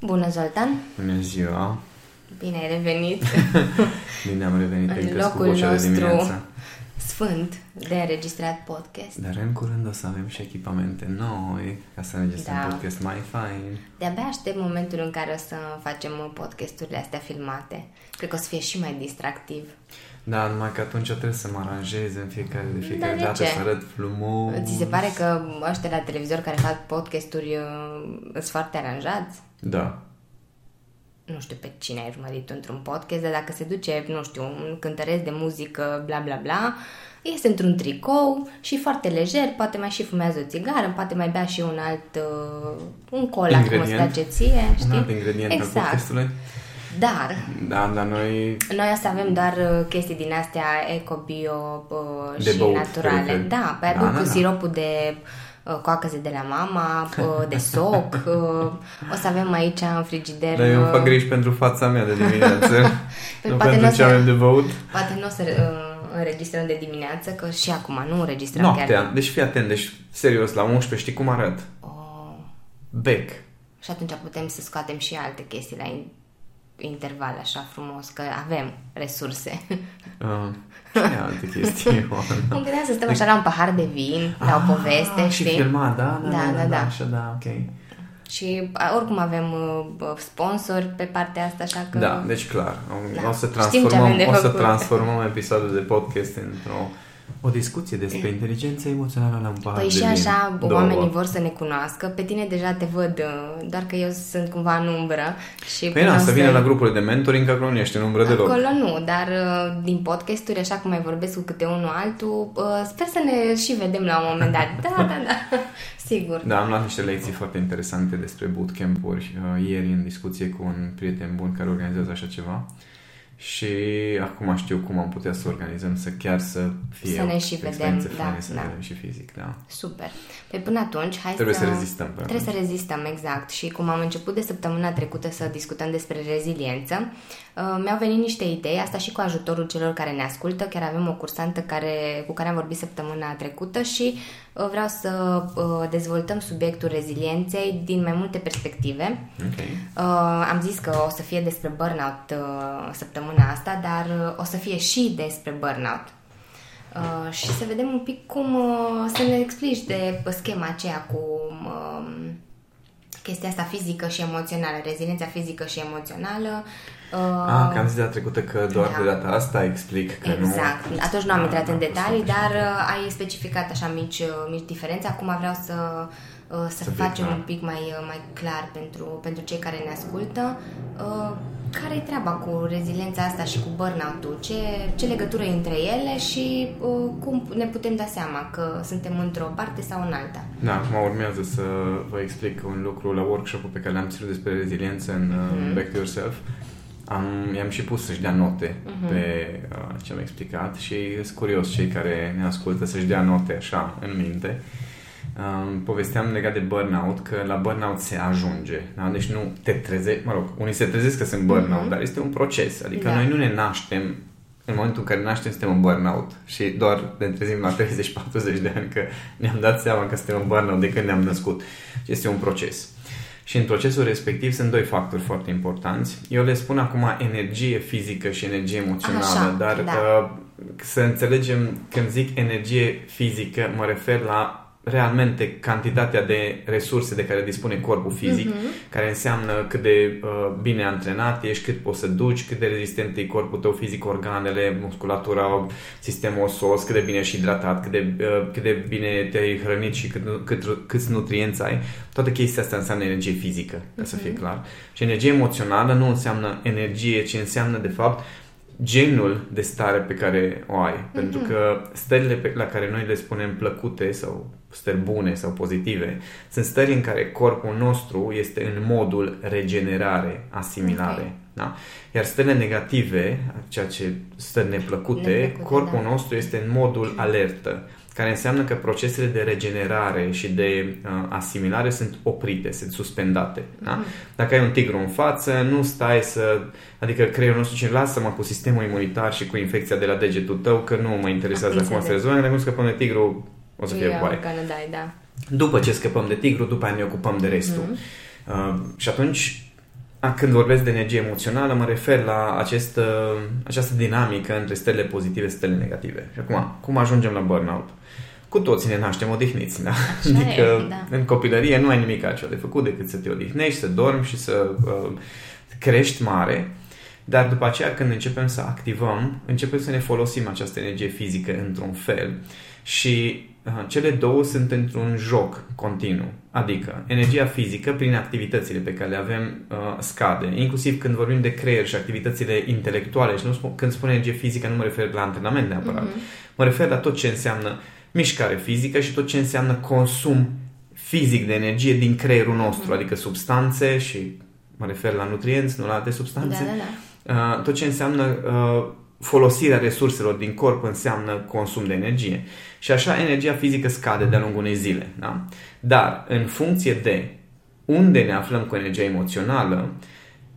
Bună, Zoltan! Bună ziua! Bine ai revenit! Bine am revenit, în locul nostru de sfânt de înregistrat podcast. Dar în curând o să avem și echipamente noi ca să înregistrăm da. podcast mai fain. De-abia aștept momentul în care o să facem podcasturile astea filmate. Cred că o să fie și mai distractiv. Da, numai că atunci trebuie să mă aranjez în fiecare de fiecare da, dată, să arăt frumos. Ți se pare că ăștia la televizor care fac podcasturi uh, sunt foarte aranjați? Da. Nu știu pe cine ai urmărit într-un podcast, dar dacă se duce, nu știu, un cântăresc de muzică, bla bla bla, este într-un tricou și foarte lejer, poate mai și fumează o țigară, poate mai bea și un alt, uh, un cola, cum îți place ție, știi? Un alt ingredient exact. al podcastului. Dar... Da, dar noi... Noi asta avem doar uh, chestii din astea eco-bio uh, și băut, naturale. Cred. Da, pe aduc da, da, da. siropul de uh, coacăze de la mama, uh, de soc. Uh, o să avem aici în frigider... Dar eu îmi fac griji pentru fața mea de dimineață. nu poate pentru ce avem de băut. Poate nu o să uh, înregistrăm de dimineață, că și acum nu înregistrăm Noaptea. chiar. Deci fii atent, deci serios, la 11 știi cum arăt? Oh. Bec. Și atunci putem să scoatem și alte chestii la interval așa frumos, că avem resurse. Uh, ce alte chestii, Mă gândeam să stăm așa la un pahar de vin, la o ah, poveste, și știi? filma, da, da, da, da, da, da. Așa, da, ok. Și oricum avem uh, sponsori pe partea asta, așa că... Da, deci clar. Da. O să transformăm, o să transformăm episodul de podcast într-o o discuție despre inteligența emoțională la un pahar Păi și așa două. oamenii vor să ne cunoască. Pe tine deja te văd, uh, doar că eu sunt cumva în umbră. Și păi na, să vină la grupurile de mentoring, acolo nu ești în umbră deloc. Acolo nu, dar uh, din podcasturi, așa cum mai vorbesc cu câte unul altul, uh, sper să ne și vedem la un moment dat. Da, da, da, sigur. Da, am luat niște lecții foarte interesante despre bootcamp-uri ieri în discuție cu un prieten bun care organizează așa ceva și acum știu cum am putea să organizăm să chiar să fie să ne și vedem, da, să da. vedem și fizic, da. Super. Păi până atunci, hai trebuie să... să rezistăm. Până trebuie atunci. să rezistăm, exact. Și cum am început de săptămâna trecută să discutăm despre reziliență, uh, mi-au venit niște idei, asta și cu ajutorul celor care ne ascultă. Chiar avem o cursantă care, cu care am vorbit săptămâna trecută și uh, vreau să uh, dezvoltăm subiectul rezilienței din mai multe perspective. Okay. Am zis că o să fie despre burnout săptămâna asta, dar o să fie și despre burnout. Uh, și să vedem un pic cum uh, să ne explici de schema aceea cu uh, chestia asta fizică și emoțională, reziliența fizică și emoțională. Uh, ah, că am zis de trecută că doar da. de data asta explic că exact. nu... Exact. Atunci nu am intrat în detalii, dar uh, ai specificat așa mici, uh, mici diferențe. Acum vreau să, uh, să, să facem un pic mai, uh, mai clar pentru, pentru cei care ne ascultă. Uh, care e treaba cu reziliența asta și cu burnout-ul? Ce, ce legătură e între ele și uh, cum ne putem da seama că suntem într-o parte sau în alta? Da, acum urmează să vă explic un lucru la workshop-ul pe care l-am ținut despre reziliență în uh-huh. Back to Yourself. Am, i-am și pus să-și dea note uh-huh. pe uh, ce am explicat și sunt curios cei care ne ascultă să-și dea note așa în minte. Uh, um, povesteam legat de burnout, că la burnout se ajunge. Da? Deci nu te trezești, mă rog, unii se trezesc că sunt burnout, mm-hmm. dar este un proces. Adică da. noi nu ne naștem în momentul în care naștem suntem în burnout și doar ne trezim la 30-40 de ani că ne-am dat seama că suntem în burnout de când ne-am născut. Este un proces. Și în procesul respectiv sunt doi factori foarte importanți. Eu le spun acum energie fizică și energie emoțională, Așa, dar da. uh, să înțelegem când zic energie fizică, mă refer la realmente cantitatea de resurse de care dispune corpul fizic, uh-huh. care înseamnă cât de uh, bine antrenat ești, cât poți să duci, cât de rezistent e corpul tău fizic, organele, musculatura, sistemul osos, cât de bine ești hidratat, cât de, uh, cât de bine te-ai hrănit și cât, cât, câți nutrienți ai. Toate chestia asta înseamnă energie fizică, ca uh-huh. să fie mhm. clar. Și energie emoțională nu înseamnă energie, ci înseamnă de fapt genul de stare pe care o ai. Mm-hmm. Pentru că stările pe, la care noi le spunem plăcute sau stări bune sau pozitive sunt stări în care corpul nostru este în modul regenerare, asimilare. Okay. Da? Iar stările negative, ceea ce stări neplăcute, neplăcute corpul da. nostru este în modul alertă care înseamnă că procesele de regenerare și de uh, asimilare sunt oprite, sunt suspendate. Da? Mm. Dacă ai un tigru în față, nu stai să... Adică creierul nostru zice, lasă-mă cu sistemul imunitar și cu infecția de la degetul tău, că nu mă interesează acum să rezolvă, dacă nu scăpăm de tigru, o să fie boaie. Da. După ce scăpăm de tigru, după aia ne ocupăm de restul. Mm. Uh, și atunci când vorbesc de energie emoțională, mă refer la acest, această dinamică între stările pozitive și stările negative. Și acum, cum ajungem la burnout? Cu toții ne naștem odihniți, da? Așa adică e, da. în copilărie nu ai nimic altceva de făcut decât să te odihnești, să dormi și să uh, crești mare. Dar după aceea, când începem să activăm, începem să ne folosim această energie fizică într-un fel și cele două sunt într-un joc continuu. Adică, energia fizică, prin activitățile pe care le avem, uh, scade. Inclusiv când vorbim de creier și activitățile intelectuale. Și nu spun, când spun energie fizică, nu mă refer la antrenament neapărat. Mm-hmm. Mă refer la tot ce înseamnă mișcare fizică și tot ce înseamnă consum fizic de energie din creierul nostru. Mm-hmm. Adică substanțe și mă refer la nutrienți, nu la alte substanțe. Da, da, da. Uh, tot ce înseamnă uh, folosirea resurselor din corp înseamnă consum de energie. Și așa energia fizică scade de-a lungul unei zile. Da? Dar în funcție de unde ne aflăm cu energia emoțională,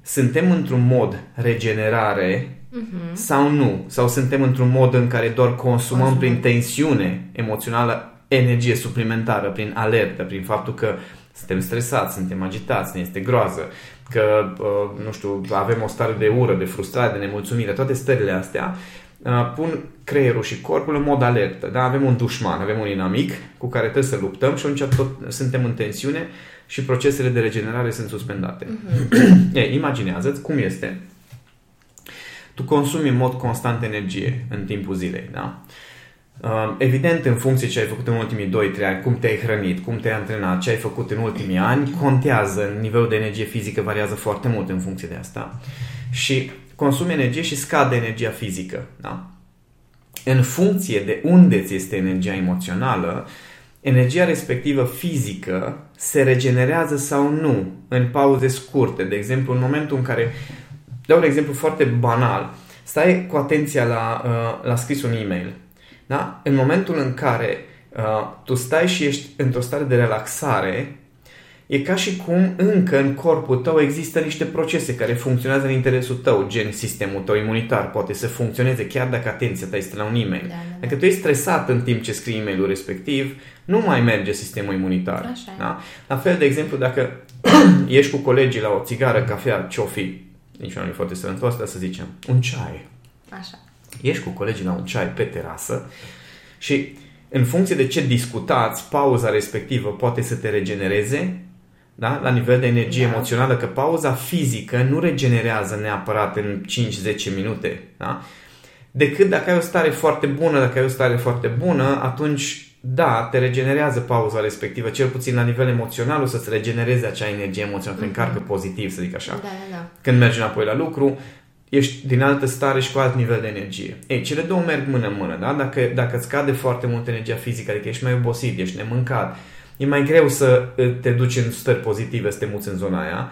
suntem într-un mod regenerare uh-huh. sau nu? Sau suntem într-un mod în care doar consumăm Consum. prin tensiune emoțională energie suplimentară, prin alertă, prin faptul că suntem stresați, suntem agitați, ne este groază, că, uh, nu știu, avem o stare de ură, de frustrare, de nemulțumire, toate stările astea uh, pun creierul și corpul în mod alertă. Da? Avem un dușman, avem un inamic cu care trebuie să luptăm și atunci tot suntem în tensiune și procesele de regenerare sunt suspendate. Uh-huh. e, imaginează-ți cum este. Tu consumi în mod constant energie în timpul zilei. Da? Uh, Uh, evident, în funcție ce ai făcut în ultimii 2-3 ani, cum te-ai hrănit, cum te-ai antrenat, ce ai făcut în ultimii ani, contează. Nivelul de energie fizică variază foarte mult în funcție de asta. Și consumi energie și scade energia fizică. Da? În funcție de unde ți este energia emoțională, energia respectivă fizică se regenerează sau nu în pauze scurte. De exemplu, în momentul în care, dau un exemplu foarte banal, stai cu atenția la, uh, la scris un e-mail da? În momentul în care uh, tu stai și ești într-o stare de relaxare, e ca și cum încă în corpul tău există niște procese care funcționează în interesul tău, gen sistemul tău imunitar poate să funcționeze chiar dacă atenția ta este la un e-mail. Da, da, da. Dacă tu ești stresat în timp ce scrii e-mailul respectiv, nu mai merge sistemul imunitar. Așa da? La fel, de exemplu, dacă ești cu colegii la o țigară, cafea, ce-o fi, nici nu e foarte sănătos, dar să zicem, un ceai. Așa ieși cu colegii la un ceai pe terasă și în funcție de ce discutați, pauza respectivă poate să te regenereze da? la nivel de energie da. emoțională, că pauza fizică nu regenerează neapărat în 5-10 minute. Da? Decât dacă ai o stare foarte bună, dacă ai o stare foarte bună, atunci da, te regenerează pauza respectivă, cel puțin la nivel emoțional o să-ți regenereze acea energie emoțională, te încarcă pozitiv, să zic așa. Da, da, da. Când mergi înapoi la lucru, ești din altă stare și cu alt nivel de energie. Ei, cele două merg mână în mână, da? Dacă, dacă îți scade foarte mult energia fizică, adică ești mai obosit, ești nemâncat, e mai greu să te duci în stări pozitive, să te muți în zona aia.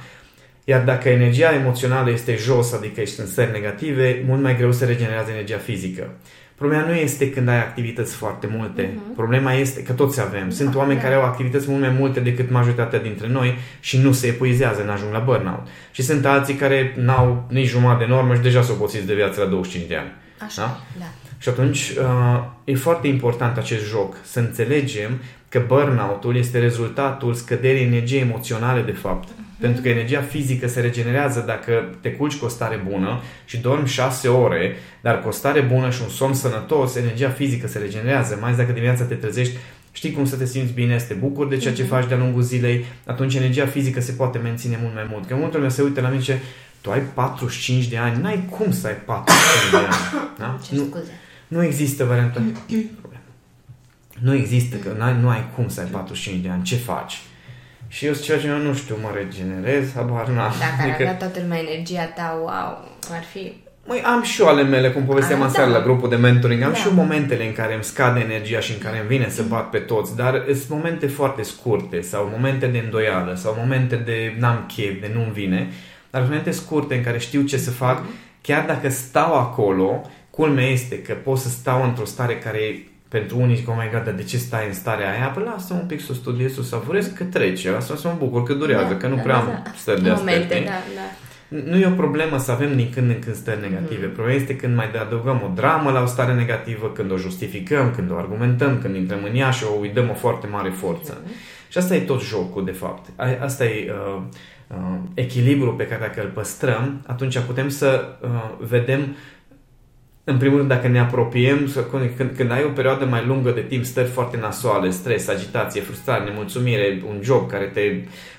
Iar dacă energia emoțională este jos, adică ești în stări negative, mult mai greu să regenerează energia fizică. Problema nu este când ai activități foarte multe. Uh-huh. Problema este că toți avem. Sunt da, oameni care au activități mult mai multe decât majoritatea dintre noi și nu se epuizează, în ajung la burnout. Și sunt alții care n-au nici jumătate de normă și deja s-au obosit de viață la 25 de ani. Așa, da? da. Și atunci uh, e foarte important acest joc, să înțelegem că burnout-ul este rezultatul scăderii energiei emoționale de fapt. Uh-huh. Pentru că energia fizică se regenerează dacă te culci cu o stare bună și dormi 6 ore, dar cu o stare bună și un somn sănătos, energia fizică se regenerează. Mai ales dacă dimineața te trezești, știi cum să te simți bine, să te bucuri de ceea ce uh-huh. faci de-a lungul zilei, atunci energia fizică se poate menține mult mai mult. Că multă lume se uită la mine și tu ai 45 de ani, n-ai cum să ai 45 de ani. Da? Ce nu, scuze. nu există varianta. Nu există, că n-ai, nu ai cum să ai 45 de ani. Ce faci? Și eu ceea ce eu nu știu, mă regenerez, habar n Dacă adică... ar avea toată lumea energia ta, wow, ar fi... Măi, am și eu ale mele, cum povesteam ah, aseară da. la grupul de mentoring, am da. și eu momentele în care îmi scade energia și în care îmi vine să bat pe toți, dar sunt momente foarte scurte sau momente de îndoială sau momente de n-am chef, de nu-mi vine, dar momente scurte în care știu ce să fac, chiar dacă stau acolo, culmea este că pot să stau într-o stare care pentru unii zic, oh my god, dar de ce stai în starea aia? Păi lasă un pic să studiez, să savurez că trece, asta să mă bucur că durează, da, că nu da, prea da, am stări de astea. Momente, da, da. Nu e o problemă să avem din când în când stări negative. Mm. Problema este când mai adăugăm o dramă la o stare negativă, când o justificăm, când o argumentăm, când intrăm în ea și o îi dăm o foarte mare forță. Mm. Și asta e tot jocul, de fapt. Asta e uh, uh, echilibrul pe care dacă îl păstrăm, atunci putem să uh, vedem în primul rând, dacă ne apropiem, când, când ai o perioadă mai lungă de timp, stări foarte nasoale, stres, agitație, frustrare, nemulțumire, un job care te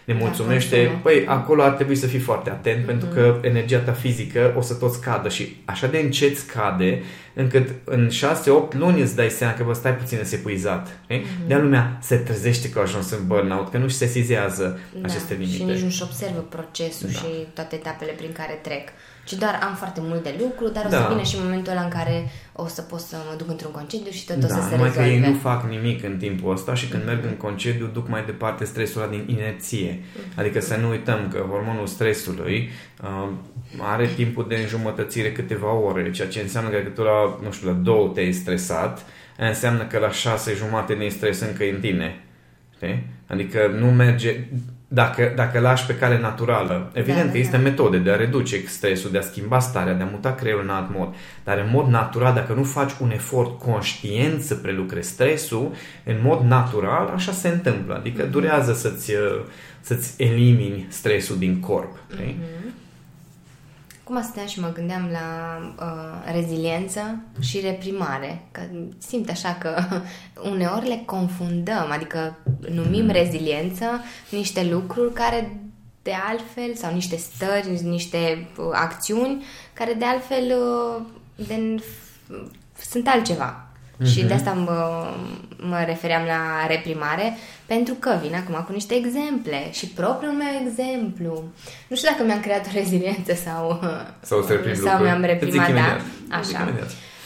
nemulțumește, da, păi acolo ar trebui să fii foarte atent mm-hmm. pentru că energia ta fizică o să tot scadă și așa de încet scade încât în 6-8 luni îți dai seama că vă stai puțin epuizat. Mm-hmm. De lumea se trezește că a ajuns în burnout, că nu-și sesizează da, aceste limite. Și nici nu-și observă procesul da. și toate etapele prin care trec ci doar am foarte mult de lucru, dar o să da. vină și momentul ăla în care o să pot să mă duc într-un concediu și tot da, o să se numai rezolve. că ei nu fac nimic în timpul ăsta și când mm-hmm. merg în concediu duc mai departe stresul ăla din inerție. Mm-hmm. Adică să nu uităm că hormonul stresului uh, are timpul de înjumătățire câteva ore, ceea ce înseamnă că tu la, nu știu, la două te-ai stresat, înseamnă că la șase jumate de stres încă e în tine. Știi? Adică nu merge dacă, dacă lași pe cale naturală. Evident da, că este da. metode de a reduce stresul, de a schimba starea, de a muta creierul în alt mod. Dar în mod natural, dacă nu faci un efort conștient să prelucrezi stresul, în mod natural așa se întâmplă. Adică mm-hmm. durează să-ți, să-ți elimini stresul din corp. Mm-hmm. Acum stăteam și mă gândeam la uh, reziliență și reprimare, că simt așa că uneori le confundăm, adică numim mm. reziliență niște lucruri care de altfel, sau niște stări, niște uh, acțiuni care de altfel uh, de, sunt altceva. Mm-hmm. Și de mhm. asta mă, mă refeream la reprimare, pentru că vin acum cu niște exemple și propriul meu exemplu. Nu știu dacă mi-am creat o reziliență sau, sau, sau mi-am reprimat, da? Așa.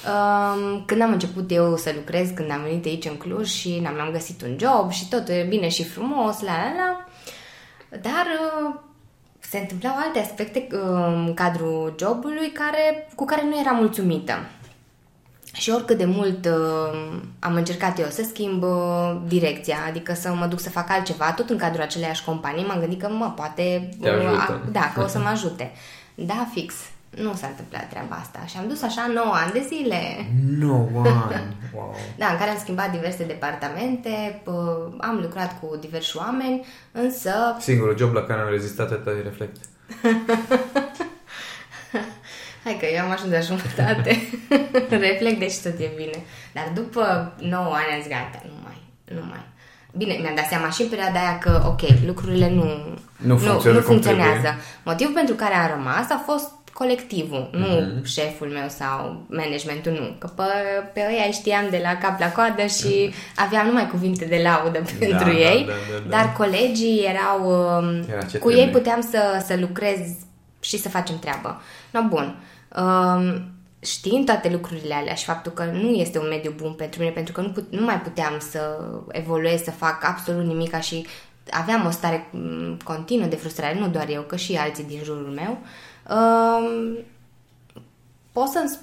Um, când am început eu să lucrez, când am venit aici în Cluj și n-am, am găsit un job și tot e bine și frumos, la la la, dar uh, se întâmplau alte aspecte uh, în cadrul jobului care, cu care nu eram mulțumită. Și oricât de mult uh, am încercat eu să schimb uh, direcția, adică să mă duc să fac altceva, tot în cadrul aceleiași companii, m-am gândit că mă poate... Te ajută. Uh, da, că o să mă ajute. Da, fix. Nu s-a întâmplat treaba asta. Și am dus așa 9 ani de zile. 9 ani? Wow. da, în care am schimbat diverse departamente, uh, am lucrat cu diversi oameni, însă... Singurul job la care am rezistat atâta de reflect. Hai că eu am ajuns la jumătate, reflect, deci tot e bine. Dar după 9 ani am zis, gata, nu mai, nu mai. Bine, mi-am dat seama și în perioada aia că, ok, lucrurile nu, nu funcționează. Nu, nu funcționează. Motivul pentru care am rămas a fost colectivul, mm-hmm. nu mhm. șeful meu sau managementul, nu. Că pe, pe ei știam de la cap la coadă și mm-hmm. aveam numai cuvinte de laudă da, pentru da, ei, da, da, da, dar colegii erau... Era cu trebuie. ei puteam să, să lucrez și să facem treabă. No, bun. Um, știind toate lucrurile alea și faptul că nu este un mediu bun pentru mine, pentru că nu, put, nu mai puteam să evoluez, să fac absolut nimic și aveam o stare mm, continuă de frustrare, nu doar eu, că și alții din jurul meu, um, pot să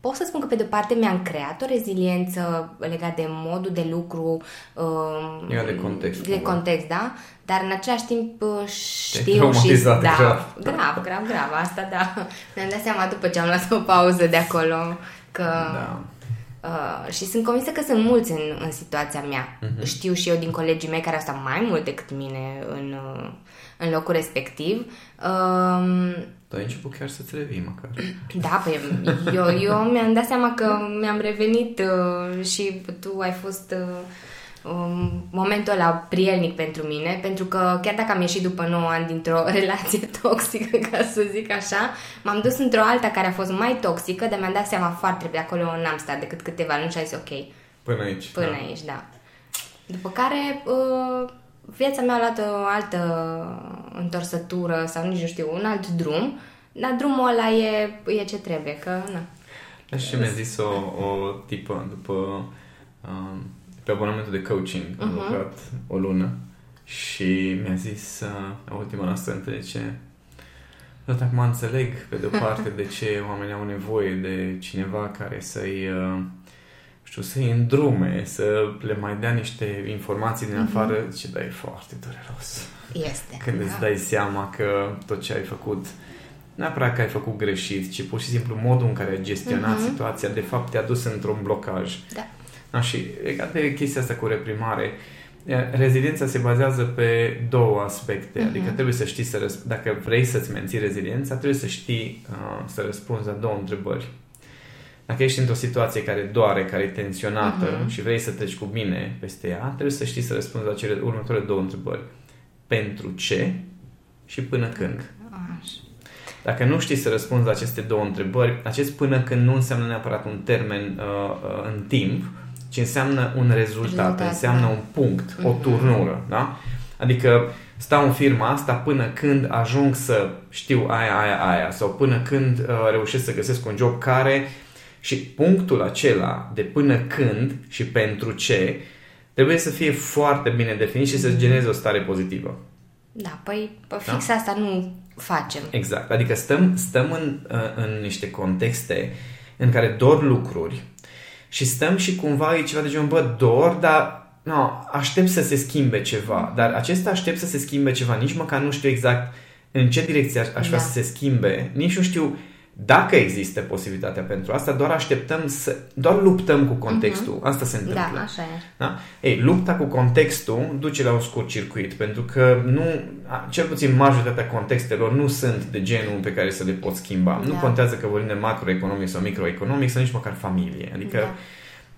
pot să spun că pe de o parte mi-am creat o reziliență legată de modul de lucru um, de context de context, da? Dar în același timp uh, știu și da, grav. grav, grav, grav, asta da. Mi-am dat seama după ce am luat o pauză de acolo că da. Uh, și sunt convinsă că sunt mulți în, în situația mea. Uh-huh. Știu și eu din colegii mei care au stat mai mult decât mine în, uh, în locul respectiv. Uh, tu ai început chiar să-ți revii măcar. Da, păi eu, eu mi-am dat seama că mi-am revenit uh, și tu ai fost uh, um, momentul ăla prielnic pentru mine, pentru că chiar dacă am ieșit după 9 ani dintr-o relație toxică, ca să zic așa, m-am dus într-o alta care a fost mai toxică, dar mi-am dat seama foarte repede, acolo n-am stat decât câteva luni și am zis ok. Până aici. Până da. aici, da. După care uh, viața mea a luat o altă întorsătură sau nici nu știu, un alt drum, dar drumul ăla e, e ce trebuie, că na. Așa și mi-a zis o, o tipă după um, pe abonamentul de coaching, uh-huh. am mhm. lucrat o lună și mi-a zis uh, la ultima noastră întâlnire tot acum înțeleg pe de o parte de ce oamenii au nevoie de cineva care să-i uh, știu, să-i îndrume, să le mai dea niște informații din mhm. afară, mm-hmm. și da, e foarte dureros. Este. Când da. îți dai seama că tot ce ai făcut, neapărat că ai făcut greșit, ci pur și simplu modul în care ai gestionat mm-hmm. situația, de fapt te-a dus într-un blocaj. Da. da și legat de chestia asta cu reprimare, Reziliența se bazează pe două aspecte, uh-huh. adică trebuie să știi să răsp- dacă vrei să-ți menții reziliența, trebuie să știi uh, să răspunzi la două întrebări. Dacă ești într-o situație care doare, care e tensionată uh-huh. și vrei să treci cu bine peste ea, trebuie să știi să răspunzi la cele următoarele două întrebări. Pentru ce și până când? Așa. Dacă nu știi să răspunzi la aceste două întrebări, acest până când nu înseamnă neapărat un termen uh, uh, în timp, ci înseamnă un rezultat, rezultat înseamnă da. un punct, mm-hmm. o mhm. turnură, da? Adică stau în firma asta până când ajung să știu aia, aia, aia sau până când uh, reușesc să găsesc un job care și punctul acela de până când și pentru ce trebuie să fie foarte bine definit și să genereze o stare pozitivă. Da, păi fix da? asta nu facem. Exact, adică stăm, stăm în, uh, în niște contexte în care dor lucruri și stăm și cumva e ceva de genul, bă, dor, dar no, aștept să se schimbe ceva, dar acesta aștept să se schimbe ceva, nici măcar nu știu exact în ce direcție aș, aș vrea da. să se schimbe, nici nu știu dacă există posibilitatea pentru asta, doar așteptăm să, doar luptăm cu contextul. Uh-huh. Asta se întâmplă. Da, așa e. Da? Ei, lupta cu contextul duce la un scurt circuit, pentru că nu, cel puțin majoritatea contextelor nu sunt de genul pe care să le pot schimba. Da. Nu contează că vorbim de macroeconomic sau microeconomic sau nici măcar familie. Adică da.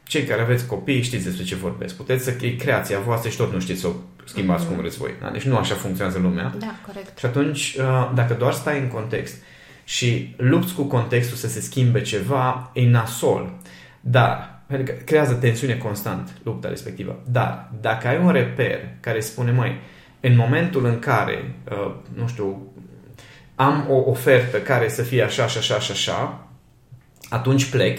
cei care aveți copii știți despre ce vorbesc. Puteți să e creația voastră și tot nu știți să o schimbați mm-hmm. cum vreți voi. Da? Deci nu așa funcționează lumea. Da, corect. Și atunci, uh, dacă doar stai în context și lupți cu contextul să se schimbe ceva, e nasol. Dar, pentru că creează tensiune constant lupta respectivă. Dar, dacă ai un reper care spune, măi, în momentul în care, uh, nu știu, am o ofertă care să fie așa și așa și așa, atunci plec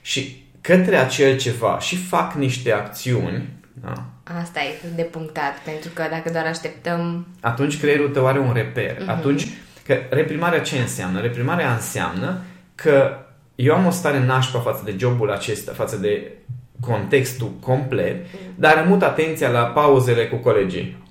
și către acel ceva și fac niște acțiuni. Da? Asta e de punctat, pentru că dacă doar așteptăm... Atunci creierul tău are un reper. Uh-huh. Atunci Că reprimarea ce înseamnă? Reprimarea înseamnă că eu am o stare nașpa față de jobul acesta, față de contextul complet, dar îmi mut atenția la pauzele cu colegii.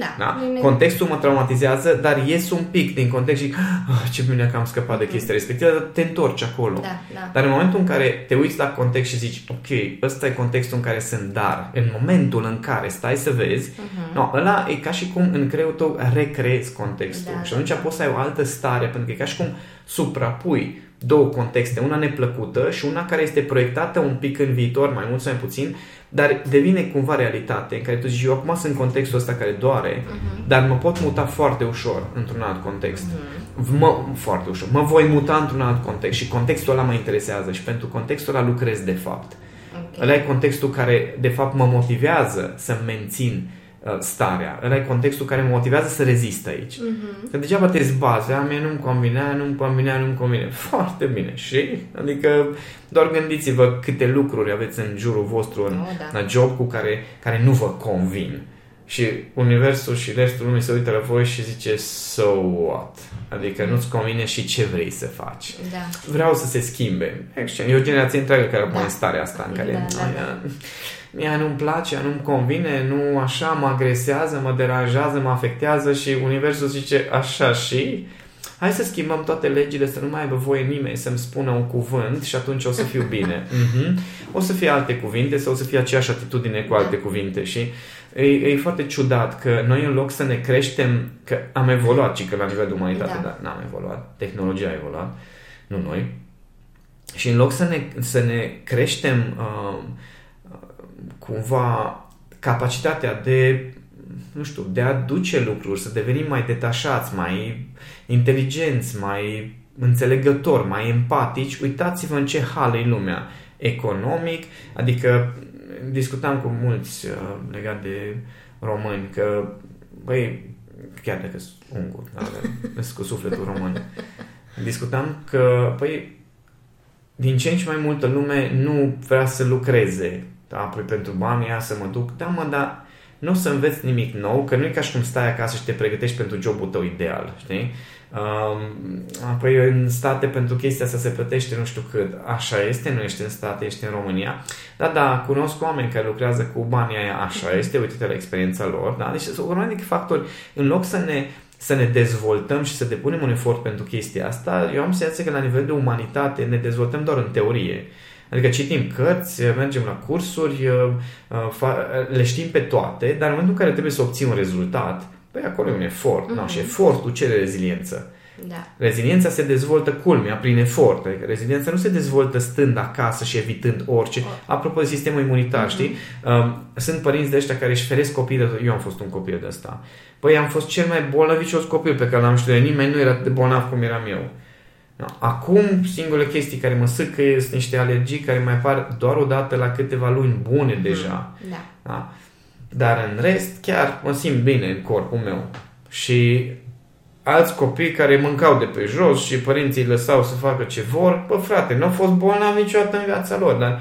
Da. da? Contextul mă traumatizează, dar ies un pic din context și oh, ce bine că am scăpat de chestia respectivă, dar te întorci acolo. Da, da. Dar în momentul în care te uiți la context și zici, ok, ăsta e contextul în care sunt dar, în momentul în care stai să vezi, uh-huh. no, ăla e ca și cum în creierul tău recreezi contextul. Da, și atunci da. poți să ai o altă stare, pentru că e ca și cum suprapui două contexte, una neplăcută și una care este proiectată un pic în viitor, mai mult sau mai puțin, dar devine cumva realitate, în care tu zici, eu acum sunt în contextul ăsta care doare, uh-huh. dar mă pot muta foarte ușor într-un alt context. Uh-huh. Mă, foarte ușor. Mă voi muta într-un alt context și contextul ăla mă interesează și pentru contextul ăla lucrez de fapt. Okay. Ăla e contextul care de fapt mă motivează să mențin Uh, starea. Ăla e contextul care mă motivează să rezist aici. Uh-huh. Că degeaba te zbazi, a mie nu-mi convine, nu-mi convine, nu-mi convine. Foarte bine. Și? Adică doar gândiți-vă câte lucruri aveți în jurul vostru în, oh, da. în job cu care, care nu vă convin. Și universul și restul lumii se uită la voi și zice so what? Adică nu-ți convine și ce vrei să faci. Da. Vreau să se schimbe. E o generație întreagă care da. pune starea asta în care... Da, da, da mie nu-mi place, nu-mi convine, nu așa, mă agresează, mă deranjează, mă afectează și Universul zice așa și hai să schimbăm toate legile, să nu mai aibă voie nimeni să-mi spună un cuvânt și atunci o să fiu bine. Mm-hmm. O să fie alte cuvinte sau o să fie aceeași atitudine cu alte cuvinte și e, e foarte ciudat că noi în loc să ne creștem, că am evoluat, ci că la nivel de umanitate, da. dar n-am evoluat, tehnologia a evoluat, nu noi, și în loc să ne, să ne creștem uh, cumva capacitatea de nu știu, de a duce lucruri, să devenim mai detașați, mai inteligenți, mai înțelegători, mai empatici, uitați-vă în ce hal e lumea. Economic, adică discutam cu mulți uh, legat de români că, băi, chiar dacă sunt ungur, da, sunt cu sufletul român, discutam că, păi, din ce în ce mai multă lume nu vrea să lucreze da, păi pentru banii să mă duc, da mă, dar nu o să înveți nimic nou, că nu e ca și cum stai acasă și te pregătești pentru jobul tău ideal, știi? Um, apoi în state pentru chestia asta se plătește nu știu cât. Așa este, nu ești în state, ești în România. Da, da, cunosc oameni care lucrează cu banii aia, așa este, uite-te la experiența lor. Da? Deci sunt o de factori. În loc să ne, să ne dezvoltăm și să depunem un efort pentru chestia asta, eu am senzația că la nivel de umanitate ne dezvoltăm doar în teorie. Adică citim cărți, mergem la cursuri, le știm pe toate, dar în momentul în care trebuie să obții un rezultat, păi acolo e un efort. Mm-hmm. No? Și efortul cere reziliență. Da. Reziliența se dezvoltă culmea prin efort. Adică reziliența nu se dezvoltă stând acasă și evitând orice. Apropo de sistemul imunitar, mm-hmm. știi? Um, sunt părinți de ăștia care își feresc copiii de... Eu am fost un copil de ăsta. Păi am fost cel mai bolnăvicios copil pe care l-am știut. Nimeni nu era de bolnav cum eram eu. Acum, singurele chestii care mă sâcă sunt niște alergii care mai apar doar o dată la câteva luni bune mm, deja. Da. da. Dar în rest, chiar mă simt bine în corpul meu. Și alți copii care mâncau de pe jos și părinții îi lăsau să facă ce vor, bă frate, nu au fost bolnavi niciodată în viața lor, dar uh,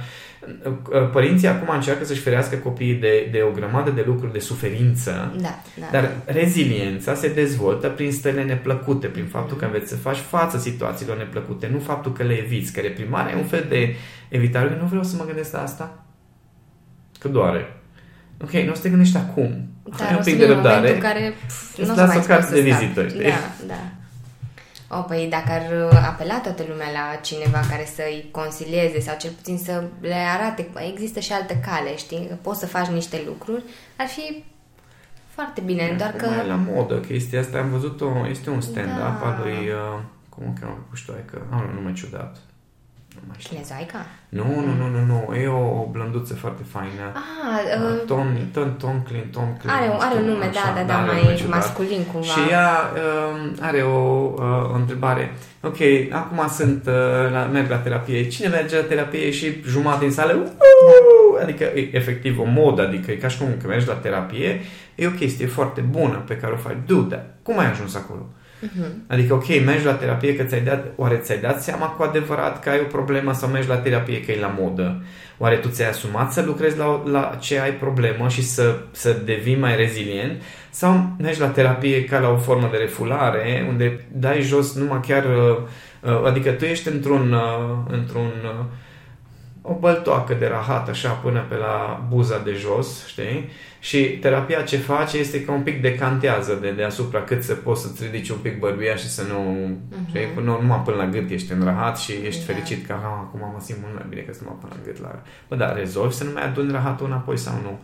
părinții acum încearcă să-și ferească copiii de, de o grămadă de lucruri de suferință, da, da. dar reziliența se dezvoltă prin stările neplăcute, prin faptul că înveți să faci față situațiilor neplăcute, nu faptul că le eviți, că reprimarea e un fel de evitare. Nu vreau să mă gândesc la asta, că doare. Ok, nu o să te gândești acum. Dar Ai un pic de răbdare. În care îți lasă o carte de vizită, știi? Da, da. O, păi dacă ar apela toată lumea la cineva care să-i consilieze sau cel puțin să le arate că există și altă cale, știi? Că poți să faci niște lucruri, ar fi foarte bine, doar că... Mai la modă chestia asta, am văzut-o, este un stand-up da. al lui, uh, cum o cheamă, că, am un nume ciudat, Chinezoica? Nu, nu, nu, nu, nu. E o, o blânduță foarte faină. Ah, uh, Ton, ton, ton, Clin, Ton, Clin. Are, are un nume, așa, da, da, da, mai masculin cumva. Și ea uh, are o, uh, o întrebare. Ok, acum sunt, uh, la, merg la terapie. Cine merge la terapie și jumătate din sală? Uh, adică e efectiv o modă, adică e ca și cum că mergi la terapie. E o chestie foarte bună pe care o faci. Du-te, cum ai ajuns acolo? Uh-huh. Adică, ok, mergi la terapie că ți-ai dat, oare ți-ai dat seama cu adevărat că ai o problemă sau mergi la terapie că e la modă? Oare tu ți-ai asumat să lucrezi la, la ce ai problemă și să, să devii mai rezilient? Sau mergi la terapie ca la o formă de refulare unde dai jos numai chiar, uh, uh, adică tu ești într-un, uh, într-un o băltoacă de rahat așa până pe la buza de jos, știi? Și terapia ce face este că un pic decantează de deasupra cât se poți să-ți ridici un pic bărbia și să nu... Uh-huh. Știi? Până, numai până la gât ești în rahat și ești da. fericit că acum mă simt mult mai bine că sunt numai până la gât. La... Bă, da, rezolvi să nu mai aduni rahatul înapoi sau nu.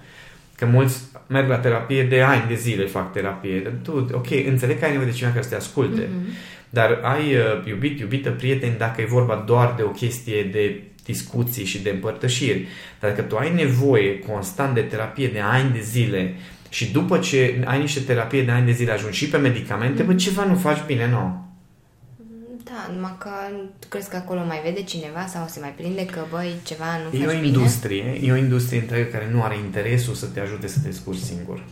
Că mulți merg la terapie de ani de zile fac terapie. Dar tu, ok, înțeleg că ai nevoie de cineva care să te asculte. Uh-huh. Dar ai uh, iubit, iubită, prieteni dacă e vorba doar de o chestie de discuții și de împărtășiri. Dar dacă tu ai nevoie constant de terapie de ani de zile și după ce ai niște terapie de ani de zile ajungi și pe medicamente, bă, ceva nu faci bine, nu? Da, numai că crezi că acolo mai vede cineva sau se mai prinde că, băi, ceva nu e faci o industrie, bine? E o industrie întreagă care nu are interesul să te ajute să te descurci singur.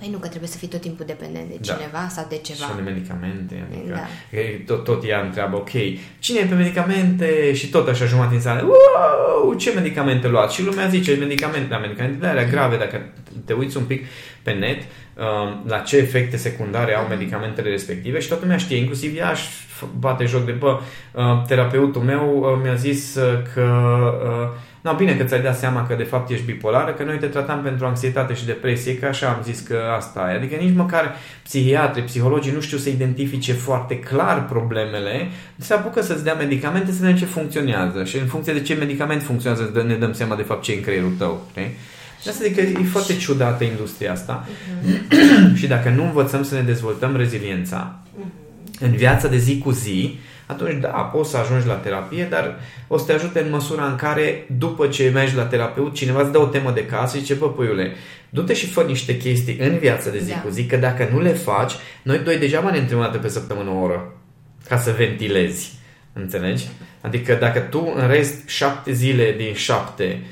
Păi nu, că trebuie să fii tot timpul dependent de da. cineva sau de ceva. Și de medicamente. Adică da. tot, tot ea întreabă, ok, cine e pe medicamente? Și tot așa jumătate în sală, wow, ce medicamente luați? Și lumea zice, medicamente, da, medicamentele alea grave, dacă te uiți un pic pe net, um, la ce efecte secundare au medicamentele respective și toată lumea știe, inclusiv ea își bate joc de, bă, uh, terapeutul meu uh, mi-a zis uh, că No, bine că ți-ai dat seama că de fapt ești bipolară, că noi te tratam pentru anxietate și depresie, că așa am zis că asta e. Adică nici măcar psihiatri, psihologii nu știu să identifice foarte clar problemele, se apucă să-ți dea medicamente să vedem ce funcționează și în funcție de ce medicament funcționează ne dăm seama de fapt ce e în creierul tău. Știi? Și asta zic că e foarte ciudată industria asta uh-huh. și dacă nu învățăm să ne dezvoltăm reziliența uh-huh. în viața de zi cu zi, atunci da, poți să ajungi la terapie, dar o să te ajute în măsura în care după ce mergi la terapeut, cineva îți dă o temă de casă și zice, bă, puiule, du-te și fă niște chestii în viața de zi da. cu zi, că dacă nu le faci, noi doi degeaba ne întâlnim o dată pe săptămână o oră ca să ventilezi. Înțelegi? Adică dacă tu în rest șapte zile din șapte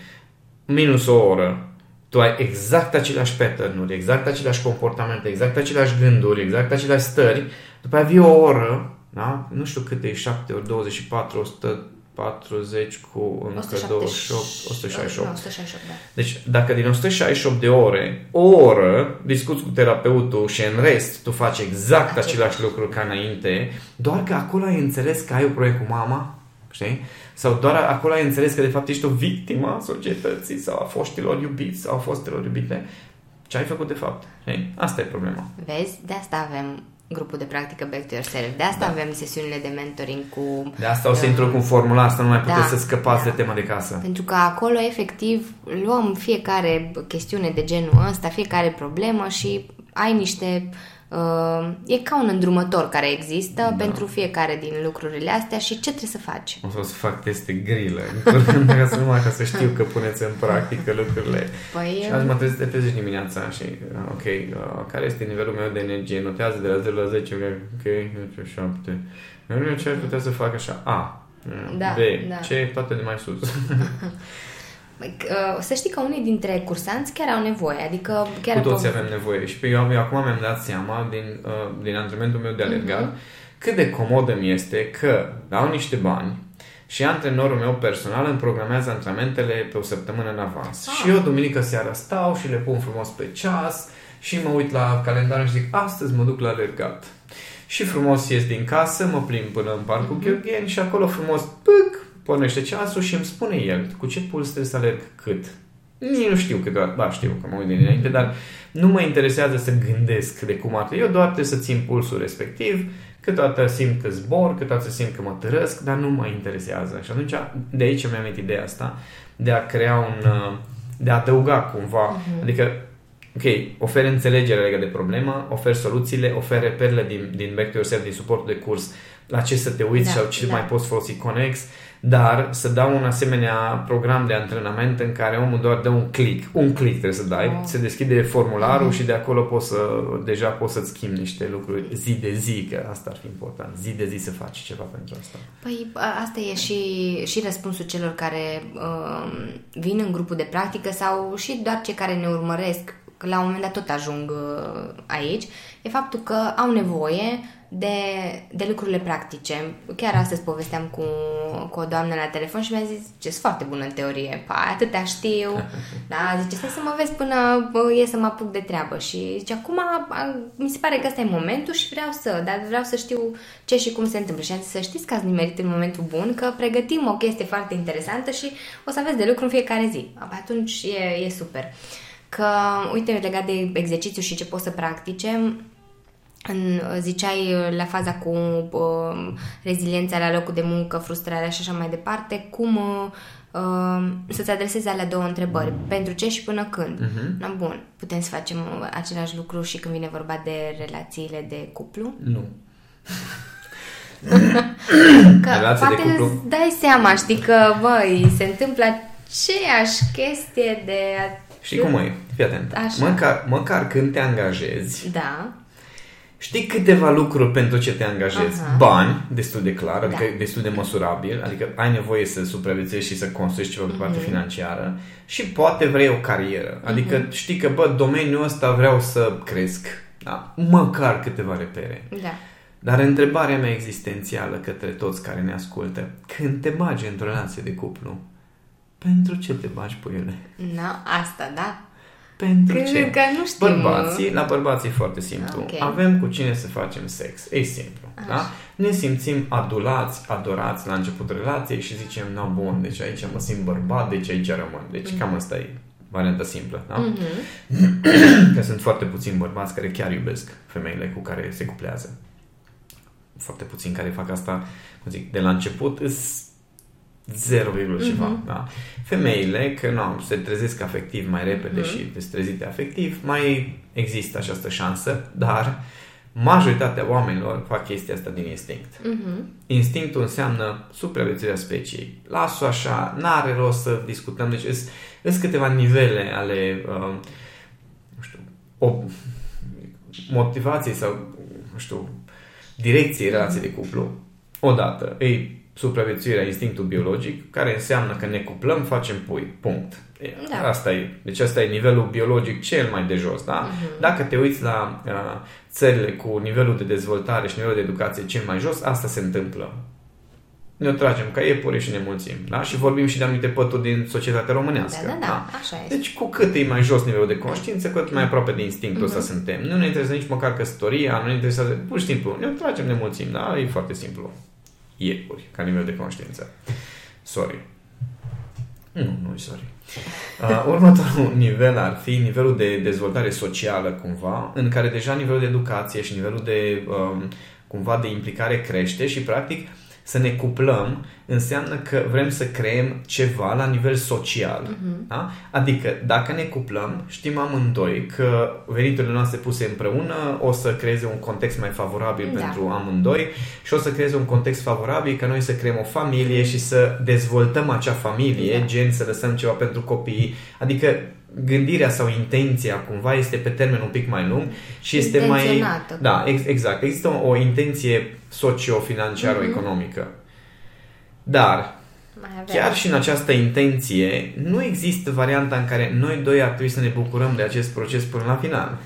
minus o oră tu ai exact aceleași pattern exact aceleași comportamente, exact aceleași gânduri, exact aceleași stări, după aia vii o oră da? Nu știu cât e 7 ori 24, 140 cu încă 178, 168. 168 da. Deci dacă din 168 de ore, o oră discuți cu terapeutul și în rest tu faci exact Același. același lucru ca înainte, doar că acolo ai înțeles că ai o problemă cu mama, știi? Sau doar acolo ai înțeles că de fapt ești o victimă a societății sau a foștilor iubiți sau a fostelor iubite. Ce ai făcut de fapt? Știi? Asta e problema. Vezi? De asta avem grupul de practică Back to Yourself. De asta da. avem sesiunile de mentoring cu... De asta o să uh, intru cu un formular, asta nu mai puteți da, să scăpați da. de tema de casă. Pentru că acolo, efectiv, luăm fiecare chestiune de genul ăsta, fiecare problemă și ai niște Uh, e ca un îndrumător care există da. pentru fiecare din lucrurile astea și ce trebuie să faci. O să fac teste grilă, ca să numai ca să știu că puneți în practică lucrurile. Păi, și azi mă trezesc, te trezești dimineața și, uh, ok, uh, care este nivelul meu de energie? Notează de la 0 la 10, ok, 7. Nu ce ar putea să fac așa? A, da, B, da. C, toate de mai sus. Uh, să știi că unii dintre cursanți chiar au nevoie, adică chiar... Cu toți avem nevoie și pe eu, eu acum mi-am dat seama din, uh, din antrenamentul meu de alergat uh-huh. cât de comod îmi este că dau niște bani și antrenorul meu personal îmi programează antrenamentele pe o săptămână în avans. Ah. Și eu duminică seara stau și le pun frumos pe ceas și mă uit la calendar și zic astăzi mă duc la alergat. Și frumos ies din casă, mă plimb până în parcul uh-huh. Gheorghen și acolo frumos, pâc, pornește ceasul și îmi spune el cu ce puls trebuie să alerg cât. Nici nu știu cât, da, știu că mă uit dinainte, dar nu mă interesează să gândesc de cum ar Eu doar trebuie să țin pulsul respectiv, câteodată simt că zbor, câteodată simt că mă tărăsc, dar nu mă interesează. Și atunci, de aici mi-am venit ideea asta, de a crea un... de a adăuga cumva, uh-huh. adică ok, ofer înțelegere legată de problemă, ofer soluțiile, ofer reperele din, din Back to Yourself, din suportul de curs, la ce să te uiți da, sau ce da. mai poți folosi Conex, dar să dau un asemenea program de antrenament în care omul doar dă un click. Un click trebuie să dai, oh. se deschide formularul mm-hmm. și de acolo poți să, deja poți să-ți schimbi niște lucruri zi de zi, că asta ar fi important. Zi de zi să faci ceva pentru asta. Păi asta e și, și răspunsul celor care uh, vin în grupul de practică sau și doar cei care ne urmăresc că la un moment dat tot ajung uh, aici, e faptul că au nevoie de, de lucrurile practice. Chiar astăzi povesteam cu, cu o doamnă la telefon și mi-a zis, ce foarte bună în teorie, pa, atâtea știu, da, zice, stai să mă vezi până e să mă apuc de treabă și zice, acum mi se pare că ăsta e momentul și vreau să, dar vreau să știu ce și cum se întâmplă și am zis să știți că ați nimerit în momentul bun, că pregătim o chestie foarte interesantă și o să aveți de lucru în fiecare zi. Atunci e, e super. Că, uite, legat de exercițiu și ce poți să practice, în, ziceai uh, la faza cu uh, reziliența la locul de muncă, frustrarea și așa mai departe, cum uh, uh, să-ți adresezi alea două întrebări. Pentru ce și până când? Uh-huh. Na, bun, putem să facem același lucru și când vine vorba de relațiile de cuplu? Nu. că Relații poate de cuplu? îți dai seama, știi că, băi, se întâmplă aceeași chestie de... Știi cum e? Fii atent. Așa. Măcar, măcar când te angajezi, da Știi câteva lucruri pentru ce te angajezi. Aha. Bani, destul de clar, adică da. destul de măsurabil, adică ai nevoie să supraviețuiești și să construiești ceva pe mm-hmm. partea financiară și poate vrei o carieră. Adică mm-hmm. știi că, bă, domeniul ăsta vreau să cresc. Da? Măcar câteva repere. Da. Dar întrebarea mea existențială către toți care ne ascultă, când te bagi într-o relație de cuplu, pentru ce te bagi pe ele? No, asta, da. Pentru că, ce? Că nu știu. Bărbații, la bărbații e foarte simplu. Okay. Avem cu cine să facem sex. E simplu. Da? Ne simțim adulați, adorați la începutul relației și zicem, nu, bun, deci aici mă simt bărbat, deci aici rămân. Deci mm-hmm. cam asta e varianta simplă. Da? Mm-hmm. că sunt foarte puțini bărbați care chiar iubesc femeile cu care se cuplează. Foarte puțini care fac asta, cum zic, de la început îs 0, mm-hmm. ceva. Da? Femeile, că nu, se trezesc afectiv mai repede mm-hmm. și sunt trezite afectiv, mai există această șansă, dar majoritatea oamenilor fac chestia asta din instinct. Mm-hmm. Instinctul înseamnă supraviețuirea speciei. Las-o așa, n-are rost să discutăm. Deci sunt câteva nivele ale uh, nu știu, o motivației sau nu știu, direcției relației de cuplu. Odată, e supraviețuirea, instinctul biologic, care înseamnă că ne cuplăm, facem pui. Punct. Da. Asta e. Deci asta e nivelul biologic cel mai de jos. Da? Uh-huh. Dacă te uiți la uh, țările cu nivelul de dezvoltare și nivelul de educație cel mai jos, asta se întâmplă. Ne o tragem ca iepuri și ne mulțim. Da? Și vorbim și de anumite pături din societatea românească. Da, da, da. da? Așa este. Deci cu cât e mai jos nivelul de conștiință, cu atât mai aproape de instinctul uh-huh. ăsta suntem. Nu ne interesează nici măcar căsătoria, nu ne interesează, pur și simplu, ne o tragem, ne mulțim. Da? E foarte simplu iepuri, ca nivel de conștiință. Sorry. Nu, nu, sorry. Uh, următorul nivel ar fi nivelul de dezvoltare socială, cumva, în care deja nivelul de educație și nivelul de, um, cumva, de implicare crește și, practic, să ne cuplăm înseamnă că vrem să creăm ceva la nivel social. Uh-huh. Da? Adică, dacă ne cuplăm, știm amândoi că veniturile noastre puse împreună o să creeze un context mai favorabil da. pentru amândoi și o să creeze un context favorabil ca noi să creăm o familie și să dezvoltăm acea familie, da. gen să lăsăm ceva pentru copii. Adică gândirea sau intenția cumva este pe termen un pic mai lung și este mai... Da, ex- exact. Există o, o intenție socio-financiară-economică. Mm-hmm. Dar Chiar și în această intenție, nu există varianta în care noi doi ar trebui să ne bucurăm de acest proces până la final.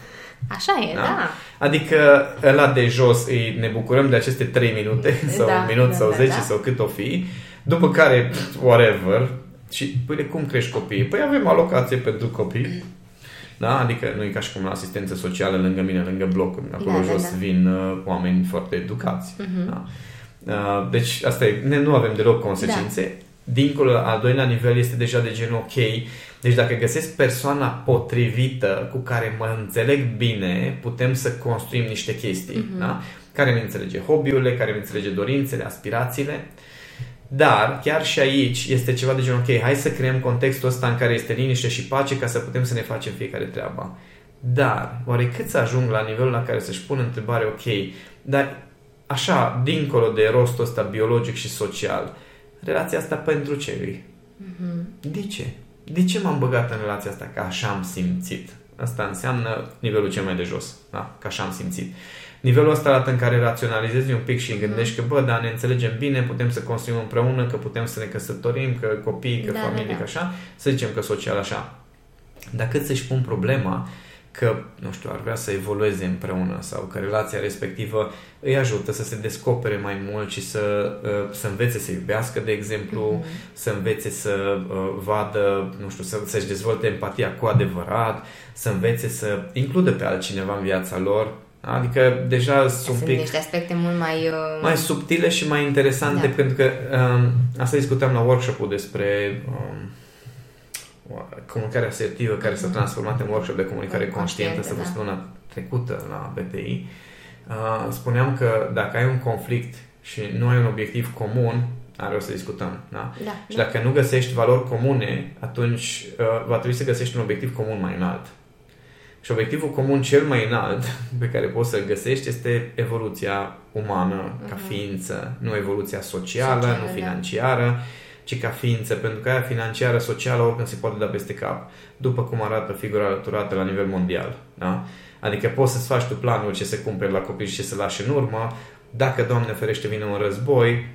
Așa e, da. da. Adică ăla de jos îi ne bucurăm de aceste 3 minute sau da, un minut da, sau da, 10 da. sau cât o fi, după care, whatever, și păi cum crești copiii? Păi avem alocație pentru copii. Da? Adică nu e ca și cum la asistență socială lângă mine, lângă bloc, acolo da, jos da, da. vin uh, oameni foarte educați. Uh-huh. Da? Uh, deci asta e, ne, nu avem deloc consecințe. Da. Dincolo, al doilea nivel este deja de genul ok. Deci dacă găsesc persoana potrivită cu care mă înțeleg bine, putem să construim niște chestii. Uh-huh. Da? Care ne înțelege hobby-urile, care ne înțelege dorințele, aspirațiile. Uh, dar chiar și aici este ceva de genul, ok, hai să creăm contextul ăsta în care este liniște și pace ca să putem să ne facem fiecare treaba. Dar, oare cât să ajung la nivelul la care să-și pun întrebare, ok, dar așa, dincolo de rostul ăsta biologic și social, relația asta pentru ce îi? Mm-hmm. De ce? De ce m-am băgat în relația asta? Că așa am simțit. Asta înseamnă nivelul cel mai de jos. Da? Că așa am simțit. Nivelul ăsta arată în care raționalizezi un pic și gândești că, bă, da, ne înțelegem bine, putem să construim împreună, că putem să ne căsătorim, că copii, că da, familie, da, da. că așa, să zicem că social așa. Dar cât să-și pun problema că, nu știu, ar vrea să evolueze împreună sau că relația respectivă îi ajută să se descopere mai mult și să, uh, să învețe să iubească, de exemplu, mm-hmm. să învețe să uh, vadă, nu știu, să, să-și dezvolte empatia cu adevărat, să învețe să includă pe altcineva în viața lor, Adică deja sunt, sunt pic niște aspecte mult mai... Uh... Mai subtile și mai interesante da. pentru că um, asta discutam la workshop-ul despre um, comunicare asertivă care s-a mhm. transformat în workshop de comunicare conștientă, conștientă să da. trecută la BPI. Uh, spuneam că dacă ai un conflict și nu ai un obiectiv comun, are o să discutăm. Da? Da, și da. dacă nu găsești valori comune, atunci uh, va trebui să găsești un obiectiv comun mai înalt. Și obiectivul comun cel mai înalt pe care poți să-l găsești este evoluția umană uh-huh. ca mhm. ființă, nu evoluția socială, socială nu da. financiară, da. ci ca ființă, pentru că aia financiară, socială, oricând se poate da peste cap, după cum arată figura alăturată la nivel mondial. Da? Adică poți să-ți faci tu planul ce se cumperi la copii și ce să lași în urmă, dacă, Doamne ferește, vine un război,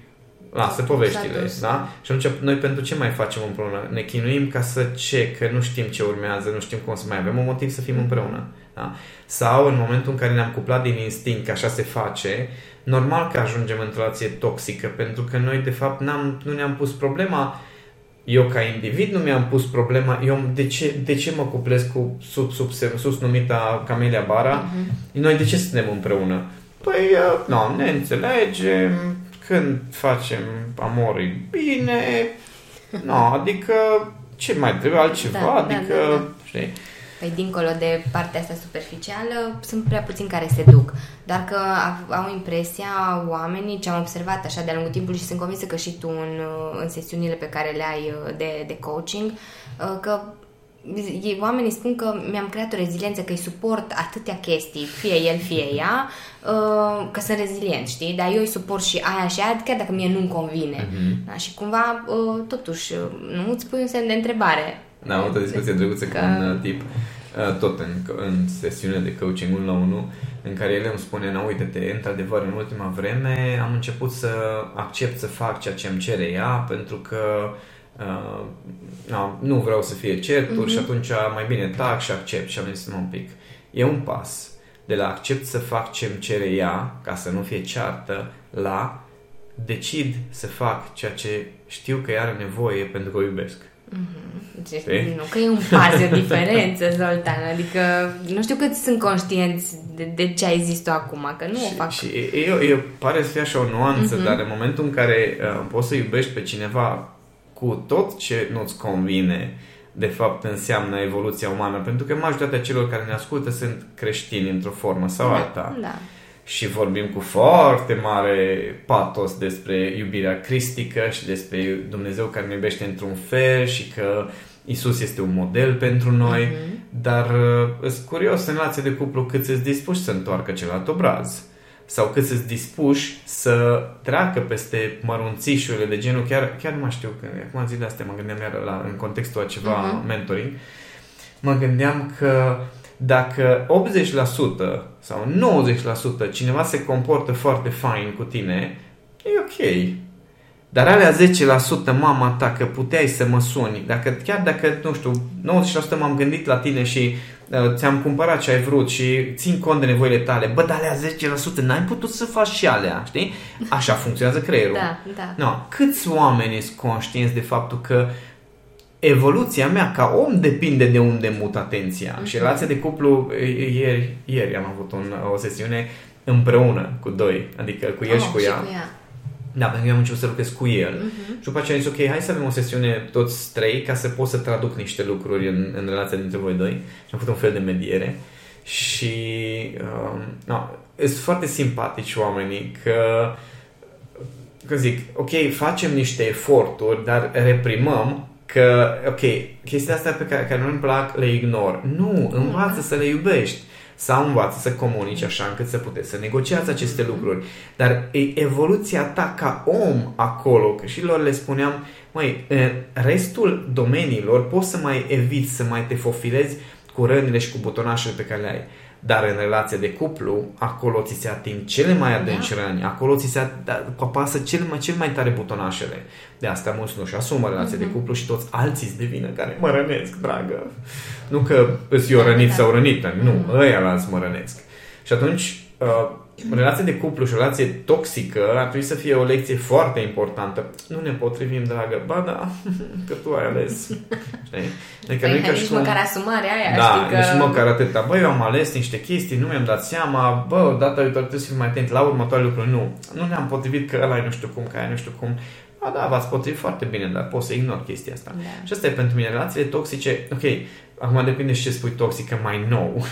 lasă poveștile, da? Și atunci noi pentru ce mai facem împreună? Ne chinuim ca să ce? Că nu știm ce urmează, nu știm cum să mai avem un motiv să fim împreună. Da? Sau în momentul în care ne-am cuplat din instinct, că așa se face, normal că ajungem într-o relație toxică, pentru că noi de fapt n-am, nu ne-am pus problema eu ca individ nu mi-am pus problema, eu de ce, de ce mă cuplez cu sub, sub, sus numita Camelia Bara? Uh-huh. Noi de ce suntem împreună? Păi, uh, nu, ne înțelegem, când facem amor e bine, no, adică ce mai trebuie altceva, da, da adică, da, da, da. știi? Păi dincolo de partea asta superficială, sunt prea puțini care se duc. Dar că au impresia oamenii, ce am observat așa de-a lungul timpului și sunt convinsă că și tu în, în sesiunile pe care le ai de, de coaching, că oamenii spun că mi-am creat o reziliență, că îi suport atâtea chestii, fie el, fie ea, uh, că sunt rezilient, știi? Dar eu îi suport și aia și aia, chiar dacă mie nu-mi convine. Uh-huh. Da? Și cumva, uh, totuși, nu îți pui un semn de întrebare. Da, am avut o discuție drăguță că... cu un uh, tip, tot în, în sesiune de coaching 1 la 1, în care el îmi spune, nu, uite-te, într-adevăr, în ultima vreme am început să accept să fac ceea ce îmi cere ea, pentru că uh, no, nu vreau să fie certuri mm-hmm. și atunci mai bine tac și accept și am zis un pic. E un pas de la accept să fac ce-mi cere ea, ca să nu fie ceartă, la decid să fac ceea ce știu că ea are nevoie pentru că o iubesc. Mm-hmm. Nu că e un pas de diferență, Zoltan. Adică nu știu cât sunt conștienți de, de ce ai zis tu acum, că nu și, o fac. Și e, e, e, pare să fie așa o nuanță, mm-hmm. dar în momentul în care uh, poți să iubești pe cineva cu tot ce nu-ți convine de fapt înseamnă evoluția umană, pentru că majoritatea celor care ne ascultă sunt creștini într-o formă sau Da, alta. da. Și vorbim cu foarte mare patos despre iubirea cristică și despre Dumnezeu care ne iubește într-un fel și că Isus este un model pentru noi, Mhm. dar uh, sunt curios în relație de cuplu cât sunt dispuși să întoarcă celălalt obraz sau cât sunt dispuși să treacă peste mărunțișurile de genul, chiar, chiar nu mai știu, că acum zilele astea mă gândeam iar la, în contextul a ceva Mhm. mentoring, mă gândeam că dacă 80% sau 90% cineva se comportă foarte fain cu tine, e ok. Dar alea 10% mama ta, că puteai să mă suni, dacă, chiar dacă, nu știu, 90% m-am gândit la tine și uh, ți-am cumpărat ce ai vrut și țin cont de nevoile tale, bă, dar alea 10% n-ai putut să faci și alea, știi? Așa funcționează creierul. Da, da. No, câți oameni sunt conștienți de faptul că evoluția mea ca om depinde de unde mut atenția. Și relația de cuplu, e- e- ieri, ieri am avut un, o sesiune împreună cu doi, adică cu el Oh, și cu ea. Și cu ea. Da, pentru că eu am început să lucrez cu el. Mhm. Și după aceea am zis, ok, hai să avem o sesiune toți trei ca să pot să traduc niște lucruri în, în relația dintre voi doi. Și am făcut un fel de mediere. Și um, no, sunt foarte simpatici oamenii că că zic, ok, facem niște eforturi, dar reprimăm că, ok, chestia asta pe care, care nu-mi plac le ignor. Nu, învață să le iubești sau învață să comunici așa încât să puteți să negociați aceste lucruri. Dar e evoluția ta ca om acolo, că și lor le spuneam, măi, în restul domeniilor poți să mai eviți, să mai te fofilezi cu rănile și cu butonașele pe care le ai. Dar în relația de cuplu, acolo ți se ating cele mai adânci răni, acolo ți se da, apasă cel mai, cel mai tare butonașele. De asta mulți nu-și asumă relația de cuplu și toți alții îți devină care mă rănesc, dragă. Nu că îți eu rănit sau rănită, nu, ăia la mă rănesc. Și atunci, uh, relația de cuplu și o relație toxică ar trebui să fie o lecție foarte importantă. Nu ne potrivim, dragă, ba da, că tu ai ales. Știi? Adică Păi, nu e ca nici și cum- măcar asumarea aia, da, știi că... nici măcar atâta. Bă, eu am ales niște chestii, nu mi-am dat seama, bă, data viitoare trebuie să fiu mai atent la următoarele lucruri. Nu, nu ne-am potrivit că ăla e nu știu cum, că aia nu știu cum. Ba da, v-ați potrivit foarte bine, dar poți să ignori chestia asta. Da. Și asta e pentru mine, relațiile toxice, ok, acum depinde și ce spui toxică mai nou.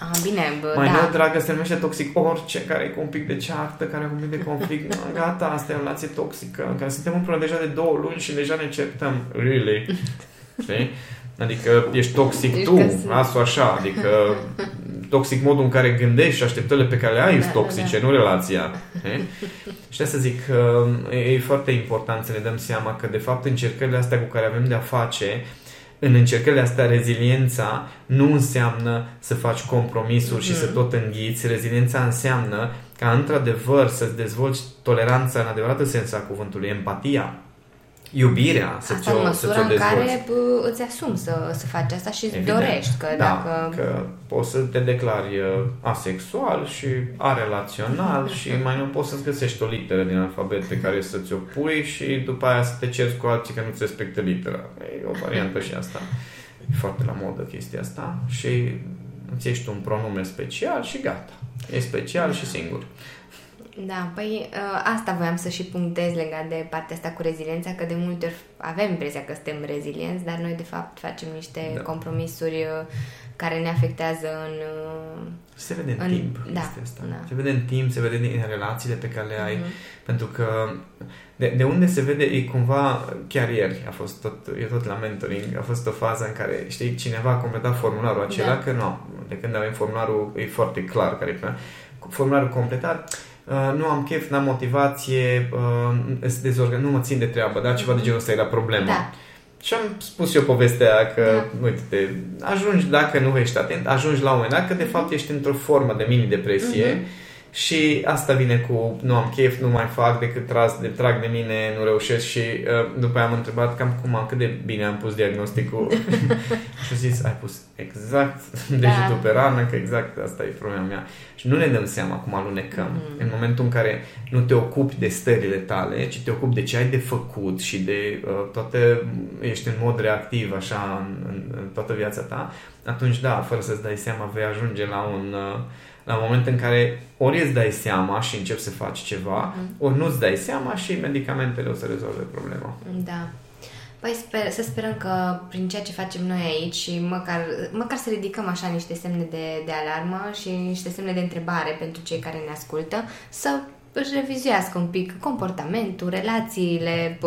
Ah, bine, bă, mai da. nou, dragă, se numește toxic orice care e cu un pic de ceartă, care e cu un pic de conflict. Nu, Gata, asta e o relație toxică. Că suntem împreună deja de două luni și deja ne certăm. Really? Știi? Adică ești toxic Ești tu, că- lasă așa, adică toxic modul în care gândești și așteptările pe care le ai Da, sunt toxice, da, nu relația. știi? Și asta zic că e e foarte important să ne dăm seama că de fapt încercările astea cu care avem de-a face în încercările astea, reziliența nu înseamnă să faci compromisuri și să tot înghiți. Reziliența înseamnă ca într-adevăr să-ți dezvolți toleranța în adevăratul sens a cuvântului, empatia, iubirea, să Asta ți-o, în să măsura ți-o în dezvolți. care bă, îți asumi să, să faci asta și îți Evident. dorești. Că da, dacă... că poți să te declari uh, asexual și arelațional și mai nu poți să-ți găsești o literă din alfabet pe care să ți-o pui și după aia să te ceri cu alții că nu-ți respectă litera. E o variantă și asta. E foarte la modă chestia asta și îți ești un pronume special și gata. E special și singur. Da, păi ă, asta voiam să și punctez legat de partea asta cu reziliența, că de multe ori avem impresia că suntem rezilienți, dar noi de fapt facem niște Da. compromisuri ă, care ne afectează în... ă, Se vede în, În- timp da, chestia asta. da. Se vede în timp, se vede din relațiile pe care le ai. Mhm. Pentru că de, de unde se vede, e cumva, chiar ieri a fost tot, e tot la mentoring, a fost o fază în care, știi, cineva a completat formularul acela, Da. că nu, de când avem formularul, e foarte clar care e pe- formularul completat, uh, nu am chef, n-am motivație, uh, sunt dezorgan- nu mă țin de treabă, dar ceva de genul ăsta era problema. Da. Și am spus eu povestea aia că, Da. uite, ajungi, dacă nu ești atent, ajungi la un moment dat că de fapt ești într-o formă de mini-depresie Mhm. Și asta vine cu nu am chef, nu mai fac decât tras, de, trag de mine, nu reușesc și uh, după aia am întrebat cam cum am, cât de bine am pus diagnosticul și a zis, ai pus exact degetul pe rană, că exact asta e problema mea. Și nu ne dăm seama cum alunecăm. Mhm. În momentul în care nu te ocupi de stările tale, ci te ocupi de ce ai de făcut și de uh, toate, ești în mod reactiv așa în, în, în toată viața ta, atunci da, fără să-ți dai seama, vei ajunge la un, uh, la un moment în care ori îți dai seama și începi să faci ceva, Mhm. ori nu-ți dai seama și medicamentele o să rezolve problema. Da. Păi sper, să sperăm că prin ceea ce facem noi aici și măcar, măcar să ridicăm așa niște semne de, de alarmă și niște semne de întrebare pentru cei care ne ascultă, să își revizuiască un pic comportamentul, relațiile,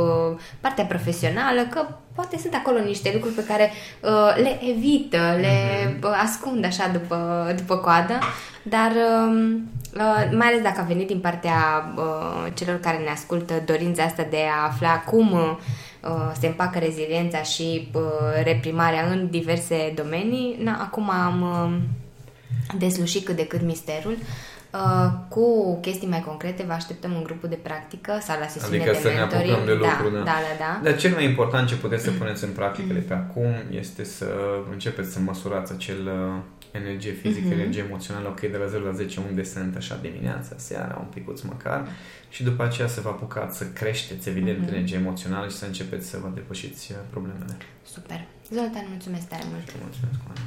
partea profesională, că poate sunt acolo niște lucruri pe care uh, le evită, le mhm. ascund așa după, după coadă, dar um, uh, mai ales dacă a venit din partea uh, celor care ne ascultă dorința asta de a afla cum se împacă reziliența și reprimarea în diverse domenii, na, acum am deslușit cât de cât misterul. Uh, cu chestii mai concrete vă așteptăm în grupul de practică sau la sesiune adică de să mentoring. ne apucăm de lucru, da, da. da, da, da. Dar cel mai important ce puteți să puneți în practică de pe acum este să începeți să măsurați acel uh, energie fizică, mm-hmm. energie emoțională, ok, de la 0 la 10 unde sunt așa dimineața, seara, un picuț măcar și după aceea să vă apucați să creșteți evident mm-hmm. energie emoțională și să începeți să vă depășiți uh, problemele. Super. Zoltan, mulțumesc tare mult. Mulțumesc, Oana.